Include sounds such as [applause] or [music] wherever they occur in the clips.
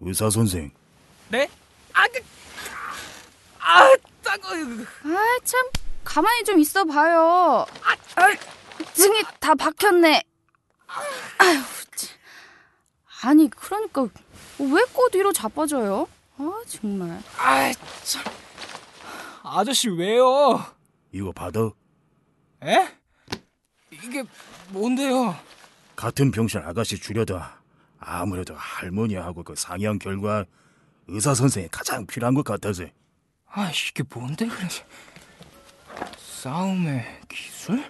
의사 선생, 네? 아, 그, 아, 따가. 아, 참 가만히 좀 있어 봐요. 아, 등이 다 박혔네. 아휴, 참. 아니 그러니까 왜꽃 뒤로 자빠져요? 아 정말. 아, 참. 아저씨 왜요? 이거 받아. 에? 이게 뭔데요? 같은 병실 아가씨 주려다 아무래도 할머니하고 그 상의한 결과 의사 선생이 가장 필요한 것 같아서 아, 이게 뭔데 그래? 싸움의 기술?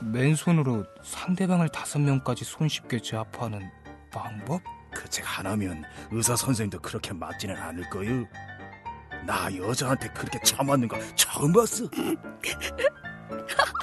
맨손으로 상대방을 다섯 명까지 손쉽게 제압하는 방법? 그 책 하나면 의사 선생도 그렇게 맞지는 않을 거요. 나 여자한테 그렇게 거 처음 봤어. [laughs]